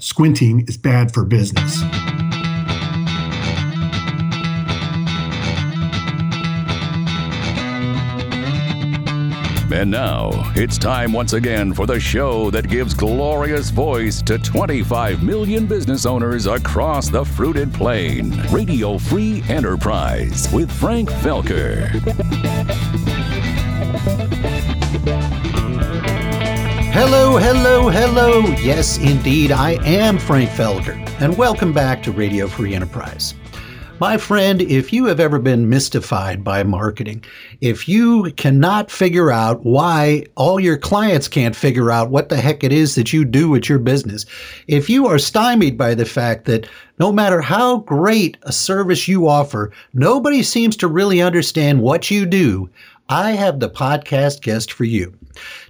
Squinting is bad for business. And now, it's time once again for the show that gives glorious voice to 25 million business owners across the fruited plain. Radio Free Enterprise with Frank Felker. Hello, hello, hello. Yes, indeed, I am Frank Felker, and welcome back to Radio Free Enterprise. My friend, if you have ever been mystified by marketing, if you cannot figure out why all your clients can't figure out what the heck it is that you do with your business, if you are stymied by the fact that no matter how great a service you offer, nobody seems to really understand what you do, I have the podcast guest for you.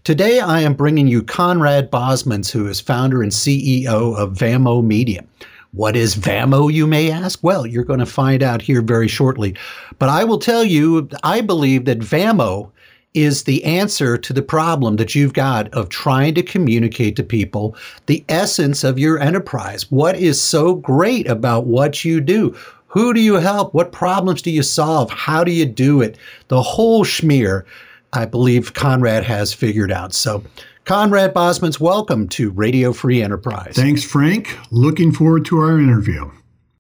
Today, I am bringing you Conrad Bosmans, who is founder and CEO of Vamo Media. What is VAMO, you may ask? Well, you're going to find out here very shortly. But I will tell you, I believe that VAMO is the answer to the problem that you've got of trying to communicate to people the essence of your enterprise. What is so great about what you do? Who do you help? What problems do you solve? How do you do it? The whole schmear, I believe Conrad has figured out. So, Conrad Bosmans, welcome to Radio Free Enterprise. Thanks, Frank. Looking forward to our interview.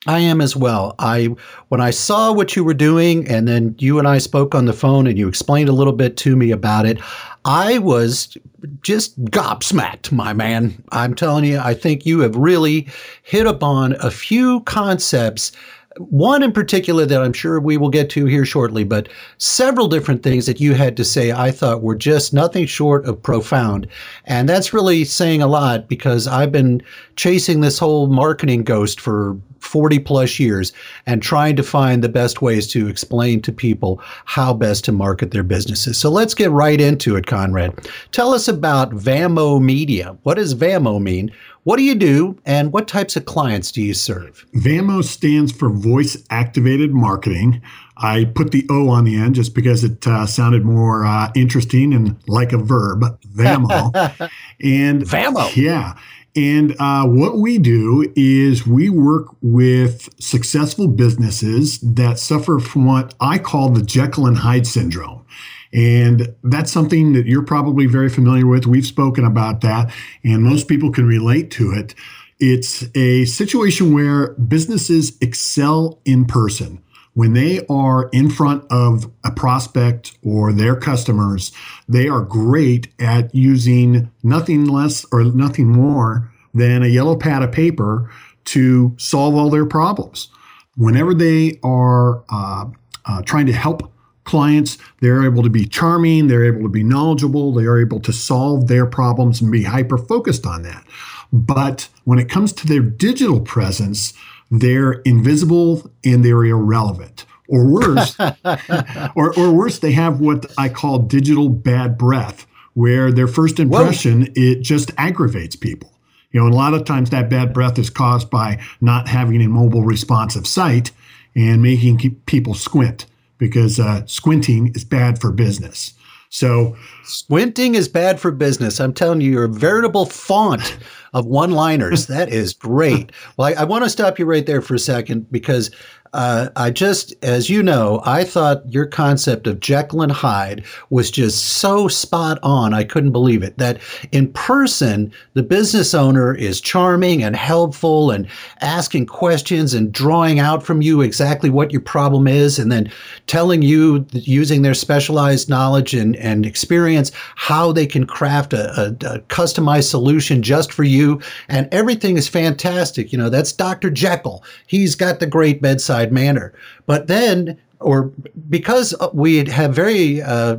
I am as well. I when I saw what you were doing and then you and I spoke on the phone and you explained a little bit to me about it, I was just gobsmacked, my man. I'm telling you, I think you have really hit upon a few concepts one in particular that I'm sure we will get to here shortly, but several different things that you had to say I thought were just nothing short of profound. And that's really saying a lot because I've been chasing this whole marketing ghost for 40 plus years and trying to find the best ways to explain to people how best to market their businesses. So let's get right into it, Conrad. Tell us about Vamo Media. What does Vamo mean? What do you do and what types of clients do you serve? VAMO stands for Voice Activated Marketing. I put the O on the end just because it uh, sounded more uh, interesting and like a verb, VAMO. and VAMO. Yeah. And uh, what we do is we work with successful businesses that suffer from what I call the Jekyll and Hyde syndrome. And that's something that you're probably very familiar with. We've spoken about that, and most people can relate to it. It's a situation where businesses excel in person. When they are in front of a prospect or their customers, they are great at using nothing less or nothing more than a yellow pad of paper to solve all their problems. Whenever they are uh, uh, trying to help clients. They're able to be charming, they're able to be knowledgeable, they are able to solve their problems and be hyper focused on that. But when it comes to their digital presence, they're invisible and they're irrelevant. Or worse, or, or worse, they have what I call digital bad breath, where their first impression Whoa. it just aggravates people. You know, and a lot of times that bad breath is caused by not having a mobile responsive site and making people squint because uh, squinting is bad for business. So, squinting is bad for business. I'm telling you, you're a veritable font of one liners. that is great. Well, I, I want to stop you right there for a second because uh, I just, as you know, I thought your concept of Jekyll and Hyde was just so spot on. I couldn't believe it. That in person, the business owner is charming and helpful and asking questions and drawing out from you exactly what your problem is and then telling you, using their specialized knowledge and, and experience, how they can craft a, a, a customized solution just for you. And everything is fantastic. You know, that's Dr. Jekyll. He's got the great bedside manner. But then, or because we have very uh,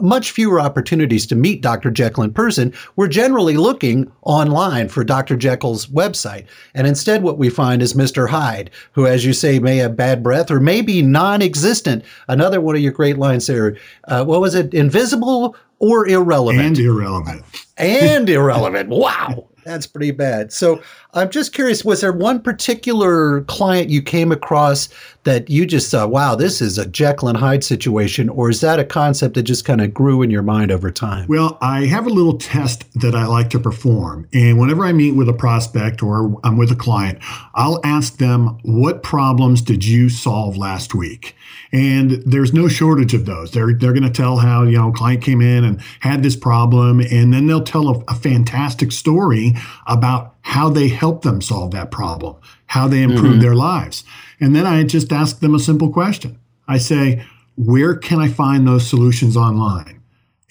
much fewer opportunities to meet Dr. Jekyll in person, we're generally looking online for Dr. Jekyll's website. And instead, what we find is Mr. Hyde, who, as you say, may have bad breath or may be non existent. Another one of your great lines there. Uh, what was it? Invisible or irrelevant? And irrelevant. and irrelevant. Wow. That's pretty bad. So I'm just curious, was there one particular client you came across that you just thought, wow, this is a Jekyll and Hyde situation, or is that a concept that just kind of grew in your mind over time? Well, I have a little test that I like to perform. And whenever I meet with a prospect or I'm with a client, I'll ask them, what problems did you solve last week? And there's no shortage of those. They're, they're going to tell how, you know, a client came in and had this problem, and then they'll tell a, a fantastic story about how they helped them solve that problem, how they improve mm-hmm. their lives. And then I just ask them a simple question. I say, where can I find those solutions online?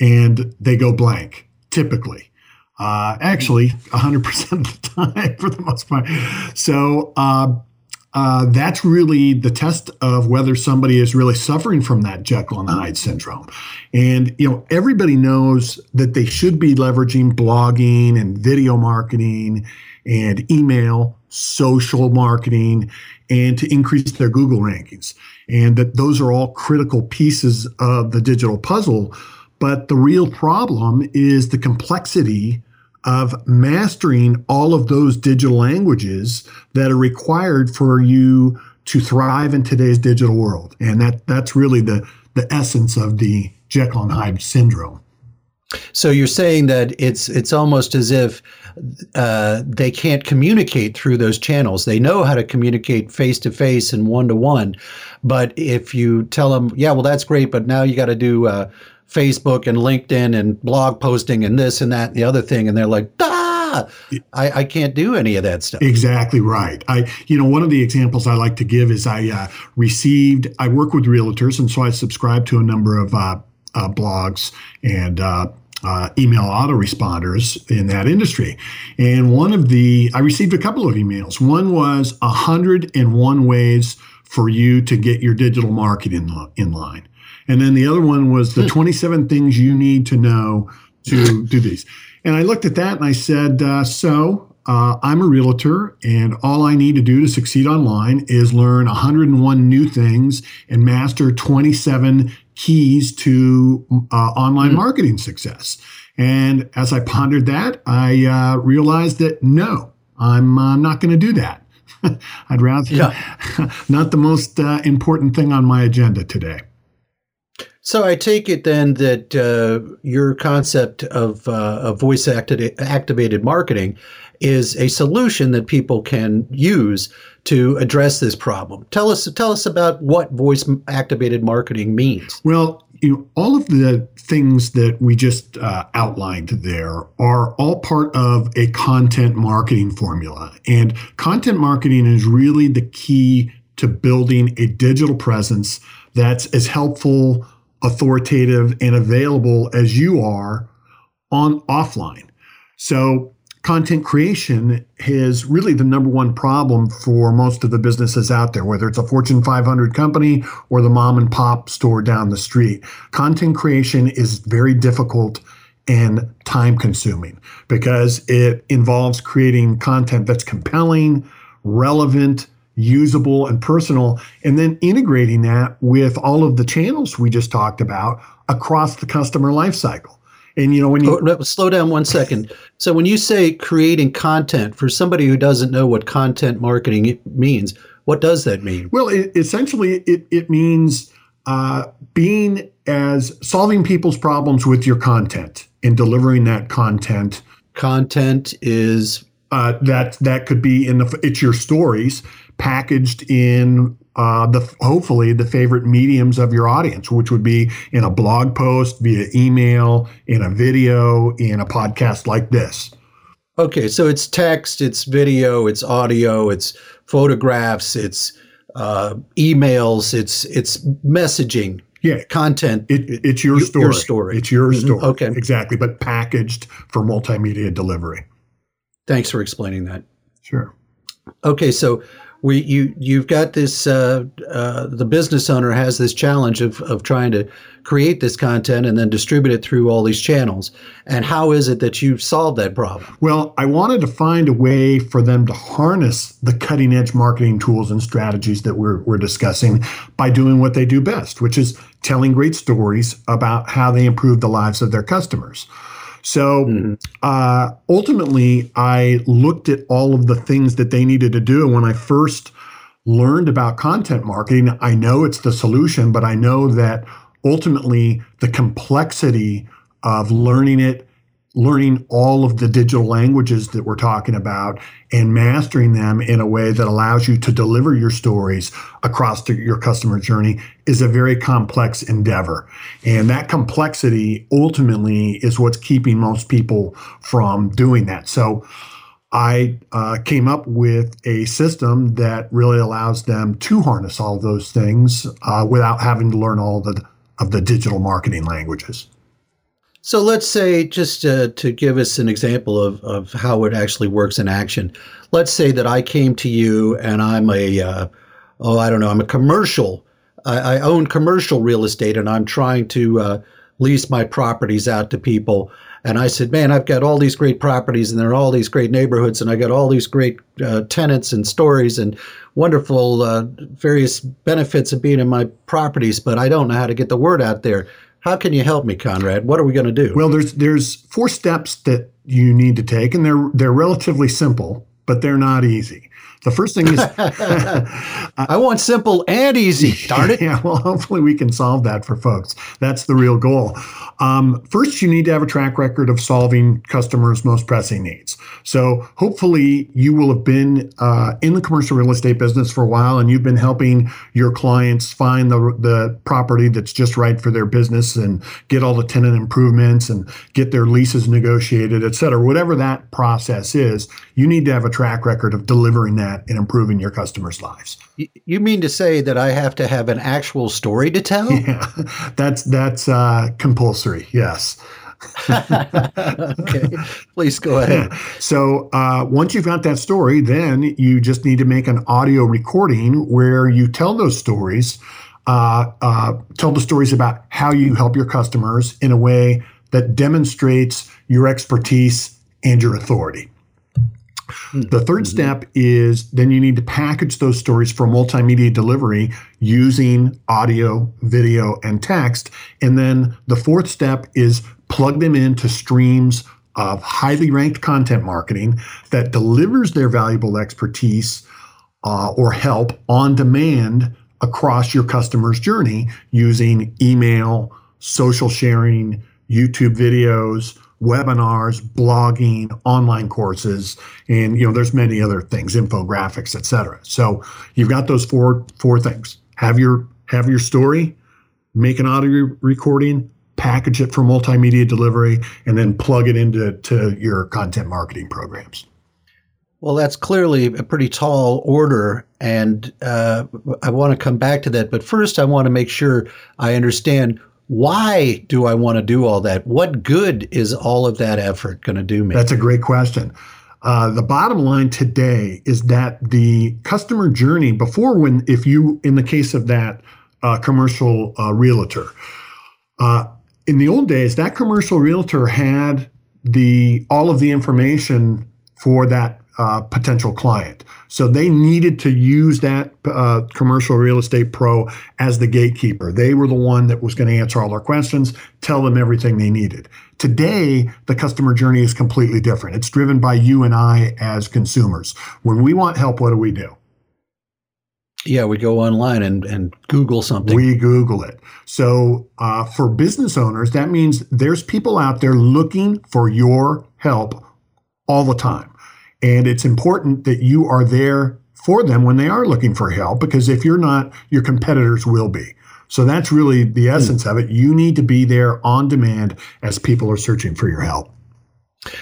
And they go blank, typically. Uh, actually, 100% of the time for the most part. So, uh, uh, that's really the test of whether somebody is really suffering from that Jekyll and Hyde syndrome. And you know, everybody knows that they should be leveraging blogging and video marketing and email, social marketing, and to increase their Google rankings. And that those are all critical pieces of the digital puzzle. But the real problem is the complexity of mastering all of those digital languages that are required for you to thrive in today's digital world. And that that's really the the essence of the Jekyll and Hyde syndrome. So you're saying that it's it's almost as if uh, they can't communicate through those channels. They know how to communicate face to face and one to one, but if you tell them, yeah, well, that's great, but now you got to do uh, Facebook and LinkedIn and blog posting and this and that and the other thing. And they're like, ah, I, I can't do any of that stuff. Exactly right. I, you know, one of the examples I like to give is I uh, received, I work with realtors, and so I subscribe to a number of uh, blogs and uh, uh, email autoresponders in that industry. And one of the, I received a couple of emails. One was 101 ways for you to get your digital marketing in line. And then the other one was the hmm. 27 things you need to know to do these. And I looked at that and I said, uh, so uh, I'm a realtor, and all I need to do to succeed online is learn 101 new things and master 27 keys to uh, online mm marketing success. And as I pondered that, I uh, realized that no, I'm uh, not going to do that. I'd rather yeah. not the most uh, important thing on my agenda today. So I take it then that uh, your concept of, uh, of voice activated marketing is a solution that people can use to address this problem. Tell us tell us about what voice activated marketing means. Well, you know, all of the things that we just uh, outlined there are all part of a content marketing formula. And content marketing is really the key to building a digital presence that's as helpful authoritative and available as you are on offline. So content creation is really the number one problem for most of the businesses out there, whether it's a Fortune 500 company or the mom and pop store down the street. Content creation is very difficult and time consuming because it involves creating content that's compelling, relevant, usable and personal, and then integrating that with all of the channels we just talked about across the customer lifecycle. And you know when you oh, slow down one second. So when you say creating content for somebody who doesn't know what content marketing means, what does that mean? Well, it, essentially, it it means uh, being as solving people's problems with your content and delivering that content. Content is uh, that that could be in the it's your stories packaged in uh, the hopefully the favorite mediums of your audience, which would be in a blog post, via email, in a video, in a podcast like this. Okay, so it's text, it's video, it's audio, it's photographs, it's uh, emails, it's it's messaging. Yeah, content. It, it's your story. Your story. It's your mm-hmm. story. Okay, exactly, but packaged for multimedia delivery. Thanks for explaining that. Sure. Okay, so we you you've got this uh, uh, the business owner has this challenge of of trying to create this content and then distribute it through all these channels. And how is it that you've solved that problem? Well, I wanted to find a way for them to harness the cutting edge marketing tools and strategies that we're we're discussing by doing what they do best, which is telling great stories about how they improve the lives of their customers. So mm-hmm. uh, ultimately, I looked at all of the things that they needed to do. And when I first learned about content marketing, I know it's the solution, but I know that ultimately the complexity of learning it learning all of the digital languages that we're talking about and mastering them in a way that allows you to deliver your stories across the, your customer journey is a very complex endeavor. And that complexity ultimately is what's keeping most people from doing that. So I uh, came up with a system that really allows them to harness all of those things uh, without having to learn all the, of the digital marketing languages. So let's say, just to, to give us an example of, of how it actually works in action, let's say that I came to you and I'm a, uh, oh, I don't know, I'm a commercial, I, I own commercial real estate and I'm trying to uh, lease my properties out to people. And I said, man, I've got all these great properties and there are all these great neighborhoods and I got all these great uh, tenants and stories and wonderful uh, various benefits of being in my properties, but I don't know how to get the word out there how can you help me, Conrad? What are we going to do? Well, there's there's four steps that you need to take, and they're they're relatively simple, but they're not easy. The first thing is I want simple and easy. Darn it. Yeah, well, hopefully we can solve that for folks. That's the real goal. Um, first, you need to have a track record of solving customers' most pressing needs. So hopefully you will have been uh, in the commercial real estate business for a while and you've been helping your clients find the, the property that's just right for their business and get all the tenant improvements and get their leases negotiated, et cetera. Whatever that process is, you need to have a track record of delivering that that and improving your customers' lives. You mean to say that I have to have an actual story to tell? Yeah, that's that's uh, compulsory. Yes. okay, please go ahead. So uh, once you've got that story, then you just need to make an audio recording where you tell those stories, uh, uh, tell the stories about how you help your customers in a way that demonstrates your expertise and your authority. The 3rd mm-hmm. step is then you need to package those stories for multimedia delivery using audio, video, and text. And then the fourth step is plug them into streams of highly ranked content marketing that delivers their valuable expertise uh, or help on demand across your customer's journey using email, social sharing, YouTube videos, webinars, blogging, online courses, and you know there's many other things, infographics, etc. So you've got those four four things. Have your have your story, make an audio recording, package it for multimedia delivery, and then plug it into to your content marketing programs. Well, that's clearly a pretty tall order, and uh, I want to come back to that. But first, I want to make sure I understand why do I want to do all that? What good is all of that effort going to do me? That's a great question. Uh, the bottom line today is that the customer journey before when if you in the case of that uh, commercial uh, realtor uh, in the old days that commercial realtor had the all of the information for that uh, potential client. So they needed to use that uh, commercial real estate pro as the gatekeeper. They were the one that was going to answer all their questions, tell them everything they needed. Today, the customer journey is completely different. It's driven by you and I as consumers. When we want help, what do we do? Yeah, we go online and, and Google something. We Google it. So uh, for business owners, that means there's people out there looking for your help all the time. And it's important that you are there for them when they are looking for help, because if you're not, your competitors will be. So that's really the hmm. essence mm. of it. You need to be there on demand as people are searching for your help.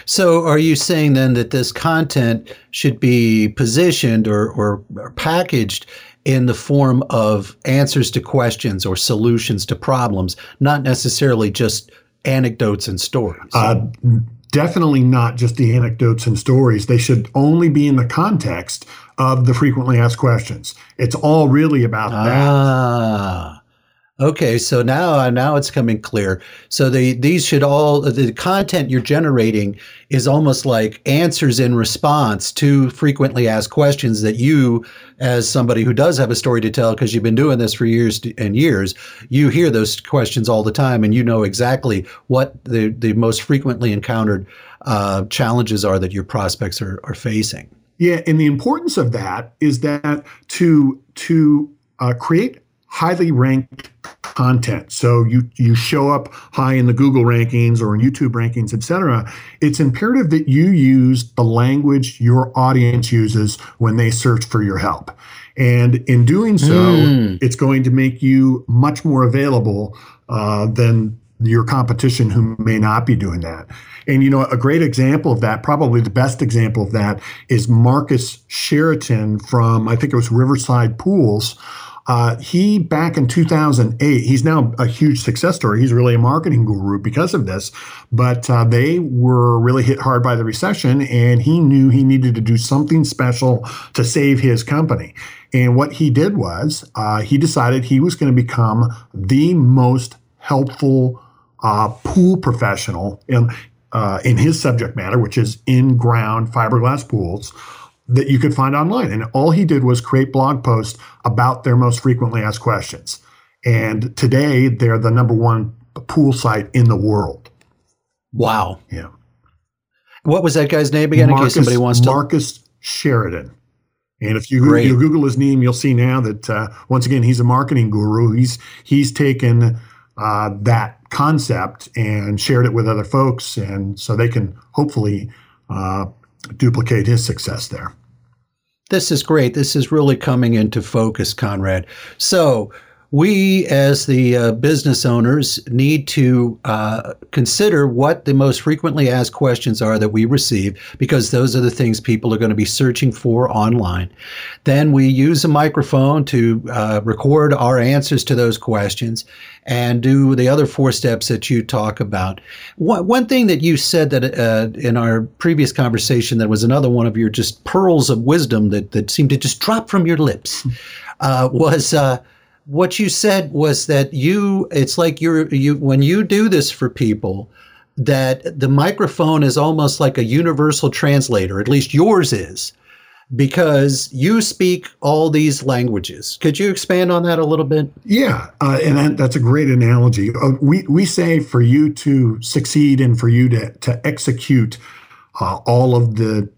So, are you saying then that this content should be positioned or, or, or, packaged in the form of answers to questions or solutions to problems, not necessarily just anecdotes and stories? Uh, definitely not just the anecdotes and stories. They should only be in the context of the frequently asked questions. It's all really about that. Ah. Okay, so now uh, now it's coming clear. So the these should all the content you're generating is almost like answers in response to frequently asked questions that you, as somebody who does have a story to tell because you've been doing this for years and years, you hear those questions all the time, and you know exactly what the the most frequently encountered uh, challenges are that your prospects are are facing. Yeah, and the importance of that is that to to uh, create highly ranked content. So you you show up high in the Google rankings or in YouTube rankings, et cetera. It's imperative that you use the language your audience uses when they search for your help. And in doing so, mm. it's going to make you much more available uh, than your competition who may not be doing that. And you know, a great example of that, probably the best example of that, is Marcus Sheridan from I think it was Riverside Pools. Uh, he back in 2008, he's now a huge success story. He's really a marketing guru because of this. But uh, they were really hit hard by the recession, and he knew he needed to do something special to save his company. And what he did was uh, he decided he was going to become the most helpful uh, pool professional in uh, in his subject matter, which is in ground fiberglass pools that you could find online. And all he did was create blog posts about their most frequently asked questions. And today they're the number one pool site in the world. Wow. Yeah. What was that guy's name again? Marcus, in case somebody wants to. Marcus Sheridan. And if you, you Google his name, you'll see now that uh, once again he's a marketing guru. He's he's taken uh, that concept and shared it with other folks, and so they can hopefully uh, duplicate his success there. This is great. This is really coming into focus, Conrad. So, we as the uh, business owners need to uh, consider what the most frequently asked questions are that we receive because those are the things people are going to be searching for online. Then we use a microphone to uh, record our answers to those questions and do the other four steps that you talk about. One, one thing that you said that uh, in our previous conversation that was another one of your just pearls of wisdom that, that seemed to just drop from your lips uh, was uh, what you said was that you it's like you're you when you do this for people that the microphone is almost like a universal translator at least yours is because you speak all these languages. Could you expand on that a little bit? Yeah uh, and that, that's a great analogy. Uh, we, we say for you to succeed and for you to, to execute uh, all of the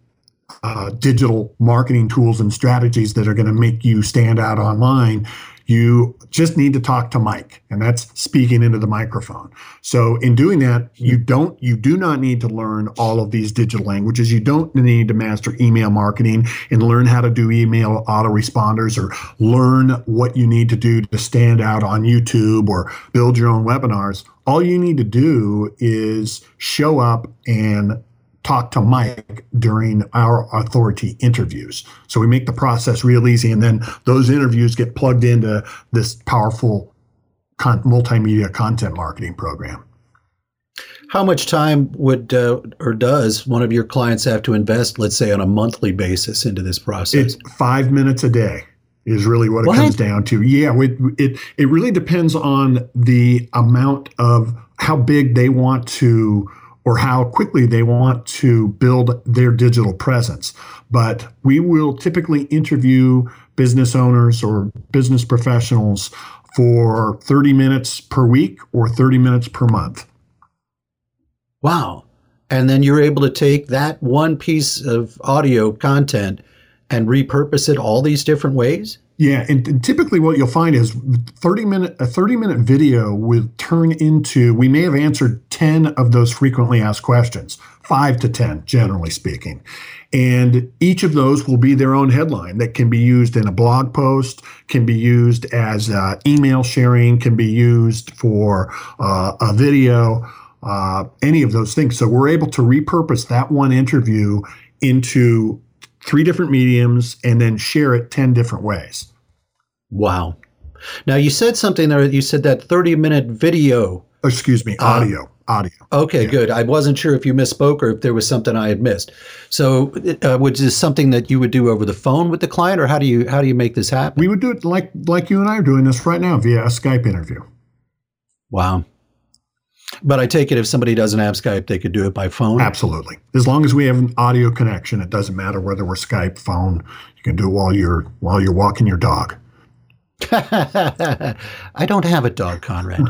uh, digital marketing tools and strategies that are going to make you stand out online you just need to talk to Mike, and that's speaking into the microphone. So in doing that, you don't you do not need to learn all of these digital languages. You don't need to master email marketing and learn how to do email autoresponders or learn what you need to do to stand out on YouTube or build your own webinars. All you need to do is show up and talk to Mike during our authority interviews. So we make the process real easy, and then those interviews get plugged into this powerful con- multimedia content marketing program. How much time would uh, or does one of your clients have to invest, let's say, on a monthly basis into this process? It's five minutes a day is really what it comes down to. Yeah, it, it it really depends on the amount of how big they want to or how quickly they want to build their digital presence. But we will typically interview business owners or business professionals for 30 minutes per week or 30 minutes per month. Wow. And then you're able to take that one piece of audio content and repurpose it all these different ways? Yeah, and, and, typically what you'll find is 30 minute a 30 minute video will turn into we may have answered 10 of those frequently asked questions, 5 to 10 generally speaking. And each of those will be their own headline that can be used in a blog post, can be used as uh, email sharing, can be used for uh, a video, uh, any of those things. So we're able to repurpose that one interview into three different mediums and then share it 10 different ways. Wow. Now you said something there. You said that 30 minute video. Excuse me, uh, audio. audio. Okay, yeah. good. I wasn't sure if you misspoke or if there was something I had missed. So, uh, which is something that you would do over the phone with the client, or how do you how do you make this happen? We would do it like like you and I are doing this right now via a Skype interview. Wow. But I take it if somebody doesn't have Skype, they could do it by phone. Absolutely, as long as we have an audio connection, it doesn't matter whether we're Skype, phone. You can do it while you're while you're walking your dog. I don't have a dog, Conrad.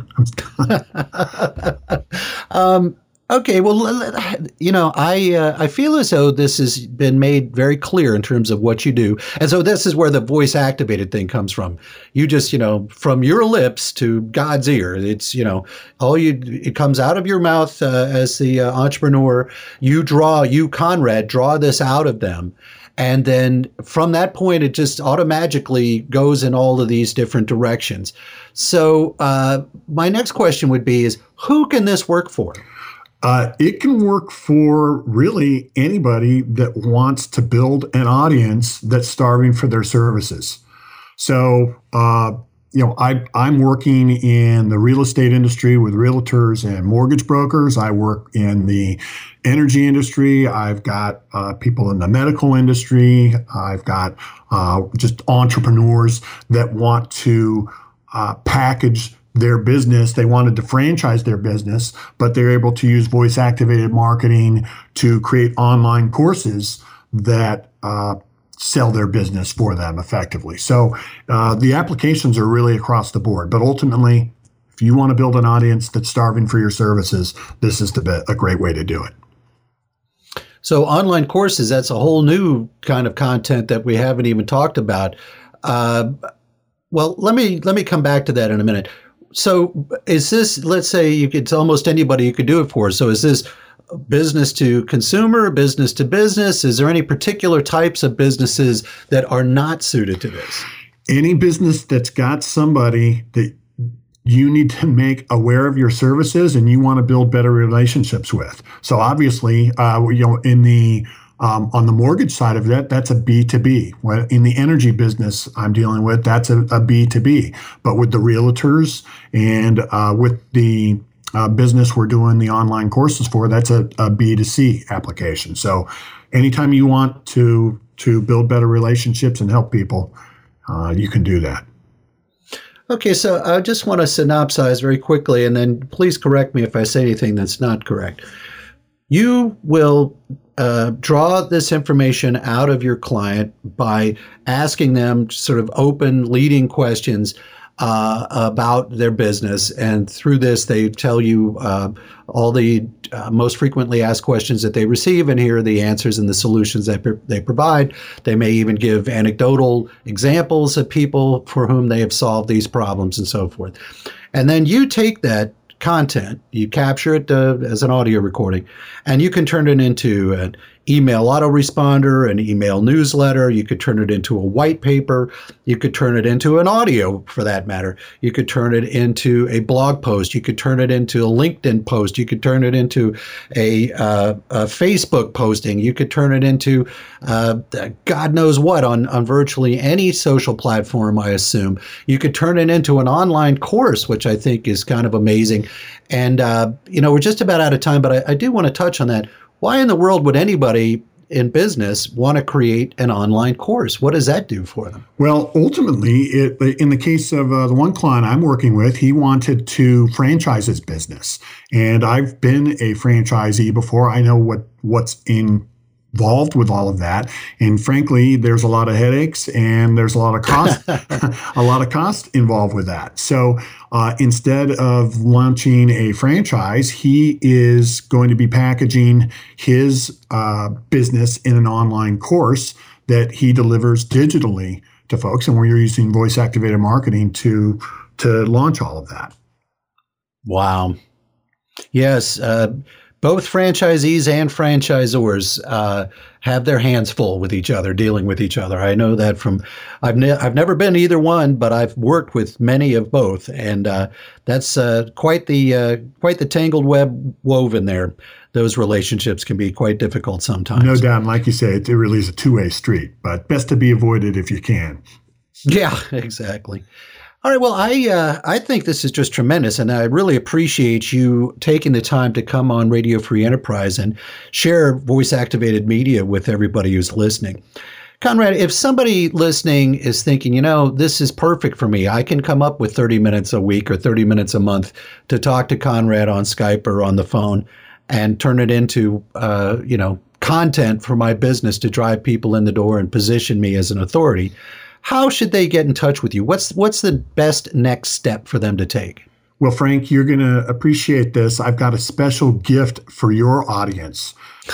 um, okay, well, you know, I uh, I feel as though this has been made very clear in terms of what you do, and so this is where the voice activated thing comes from. You just, you know, from your lips to God's ear. It's you know, all you it comes out of your mouth uh, as the uh, entrepreneur. You draw, you Conrad, draw this out of them and then from that point, it just automatically goes in all of these different directions. So uh, my next question would be: Is who can this work for? Uh, it can work for really anybody that wants to build an audience that's starving for their services. So, uh, you know, I, I'm working in the real estate industry with realtors and mortgage brokers. I work in the energy industry. I've got uh, people in the medical industry. I've got uh, just entrepreneurs that want to uh, package their business. They wanted to franchise their business, but they're able to use voice activated marketing to create online courses that uh, sell their business for them effectively. So uh, the applications are really across the board. But ultimately, if you want to build an audience that's starving for your services, this is the a great way to do it. So online courses, that's a whole new kind of content that we haven't even talked about. Uh, well, let me let me come back to that in a minute. So is this let's say you could almost anybody you could do it for. So is this business to consumer, business to business? Is there any particular types of businesses that are not suited to this? Any business that's got somebody that you need to make aware of your services and you want to build better relationships with. So obviously, uh, you know, in the um, on the mortgage side of that, that's a B2B. In the energy business I'm dealing with, that's a a B2B. But with the realtors and uh, with the uh, business we're doing the online courses for, that's a a B2C application. So anytime you want to to build better relationships and help people, uh, you can do that. Okay, so I just want to synopsize very quickly, and then please correct me if I say anything that's not correct. You will uh, draw this information out of your client by asking them sort of open, leading questions uh, about their business. And through this, they tell you uh, all the uh, most frequently asked questions that they receive, and here are the answers and the solutions that they provide. They may even give anecdotal examples of people for whom they have solved these problems and so forth. And then you take that content, you capture it uh, as an audio recording, and you can turn it into an email autoresponder, an email newsletter. You could turn it into a white paper. You could turn it into an audio, for that matter. You could turn it into a blog post. You could turn it into a LinkedIn post. You could turn it into a, uh, a Facebook posting. You could turn it into uh, God knows what on, on virtually any social platform, I assume. You could turn it into an online course, which I think is kind of amazing. And, uh, you know, we're just about out of time, but I, I do want to touch on that why in the world would anybody in business want to create an online course? What does that do for them? Well, ultimately, it, in the case of uh, the one client I'm working with, he wanted to franchise his business, and I've been a franchisee before. I know what what's in involved with all of that. And frankly, there's a lot of headaches and there's a lot of cost, a lot of cost involved with that. So uh, instead of launching a franchise, he is going to be packaging his uh, business in an online course that he delivers digitally to folks. And we're using voice activated marketing to to launch all of that. Wow. Yes. Uh, both franchisees and franchisors uh, have their hands full with each other, dealing with each other. I know that from I've ne- I've never been either one, but I've worked with many of both, and uh, that's uh, quite the uh, quite the tangled web woven there. Those relationships can be quite difficult sometimes. No doubt, like you say, it really is a two way street, but best to be avoided if you can. Yeah, exactly. All right. Well, I uh, I think this is just tremendous, and I really appreciate you taking the time to come on Radio Free Enterprise and share voice activated media with everybody who's listening. Conrad, if somebody listening is thinking, you know, this is perfect for me, I can come up with 30 minutes a week or 30 minutes a month to talk to Conrad on Skype or on the phone and turn it into, uh, you know, content for my business to drive people in the door and position me as an authority how should they get in touch with you? What's what's the best next step for them to take? Well, Frank, you're going to appreciate this. I've got a special gift for your audience.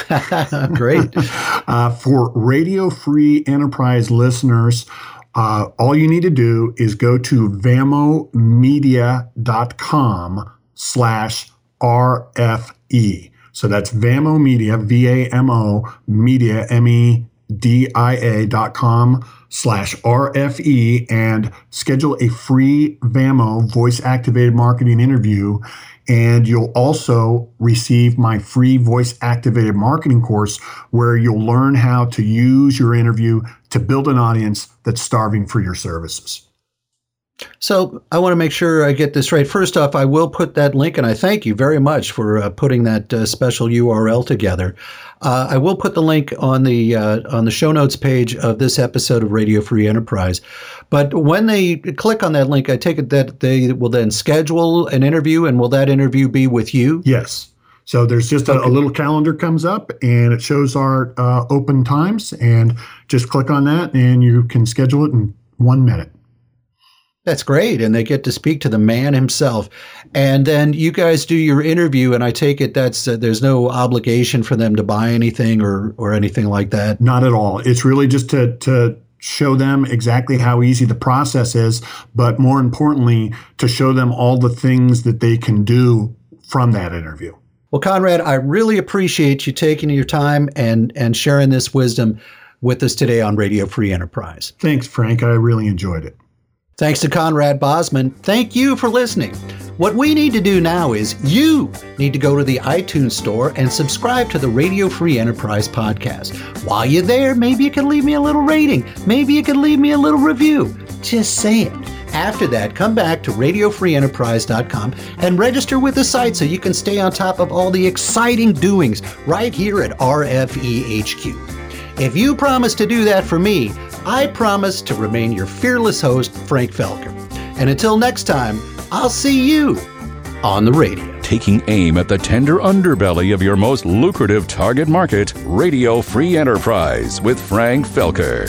Great. uh, for Radio Free Enterprise listeners, uh, all you need to do is go to vamomedia.com slash RFE. So that's Vamo Media, V A M O Media, M E D I A dot com slash RFE and schedule a free VAMO voice activated marketing interview. And you'll also receive my free voice activated marketing course where you'll learn how to use your interview to build an audience that's starving for your services. So I want to make sure I get this right. First off, I will put that link, and I thank you very much for uh, putting that uh, special URL together. Uh, I will put the link on the uh, on the show notes page of this episode of Radio Free Enterprise. But when they click on that link, I take it that they will then schedule an interview, and will that interview be with you? Yes. So there's just a, okay. a little calendar comes up, and it shows our uh, open times, and just click on that, and you can schedule it in one minute. That's great. And they get to speak to the man himself. And then you guys do your interview, and I take it that's uh, there's no obligation for them to buy anything or, or anything like that. Not at all. It's really just to, to show them exactly how easy the process is, but more importantly, to show them all the things that they can do from that interview. Well, Conrad, I really appreciate you taking your time and, and sharing this wisdom with us today on Radio Free Enterprise. Thanks, Frank. I really enjoyed it. Thanks to Conrad Bosman. Thank you for listening. What we need to do now is you need to go to the iTunes store and subscribe to the Radio Free Enterprise podcast. While you're there, maybe you can leave me a little rating. Maybe you can leave me a little review. Just say it. After that, come back to radiofreeenterprise.com and register with the site so you can stay on top of all the exciting doings right here at RFEHQ. If you promise to do that for me, I promise to remain your fearless host, Frank Felker. And until next time, I'll see you on the radio. Taking aim at the tender underbelly of your most lucrative target market, Radio Free Enterprise with Frank Felker.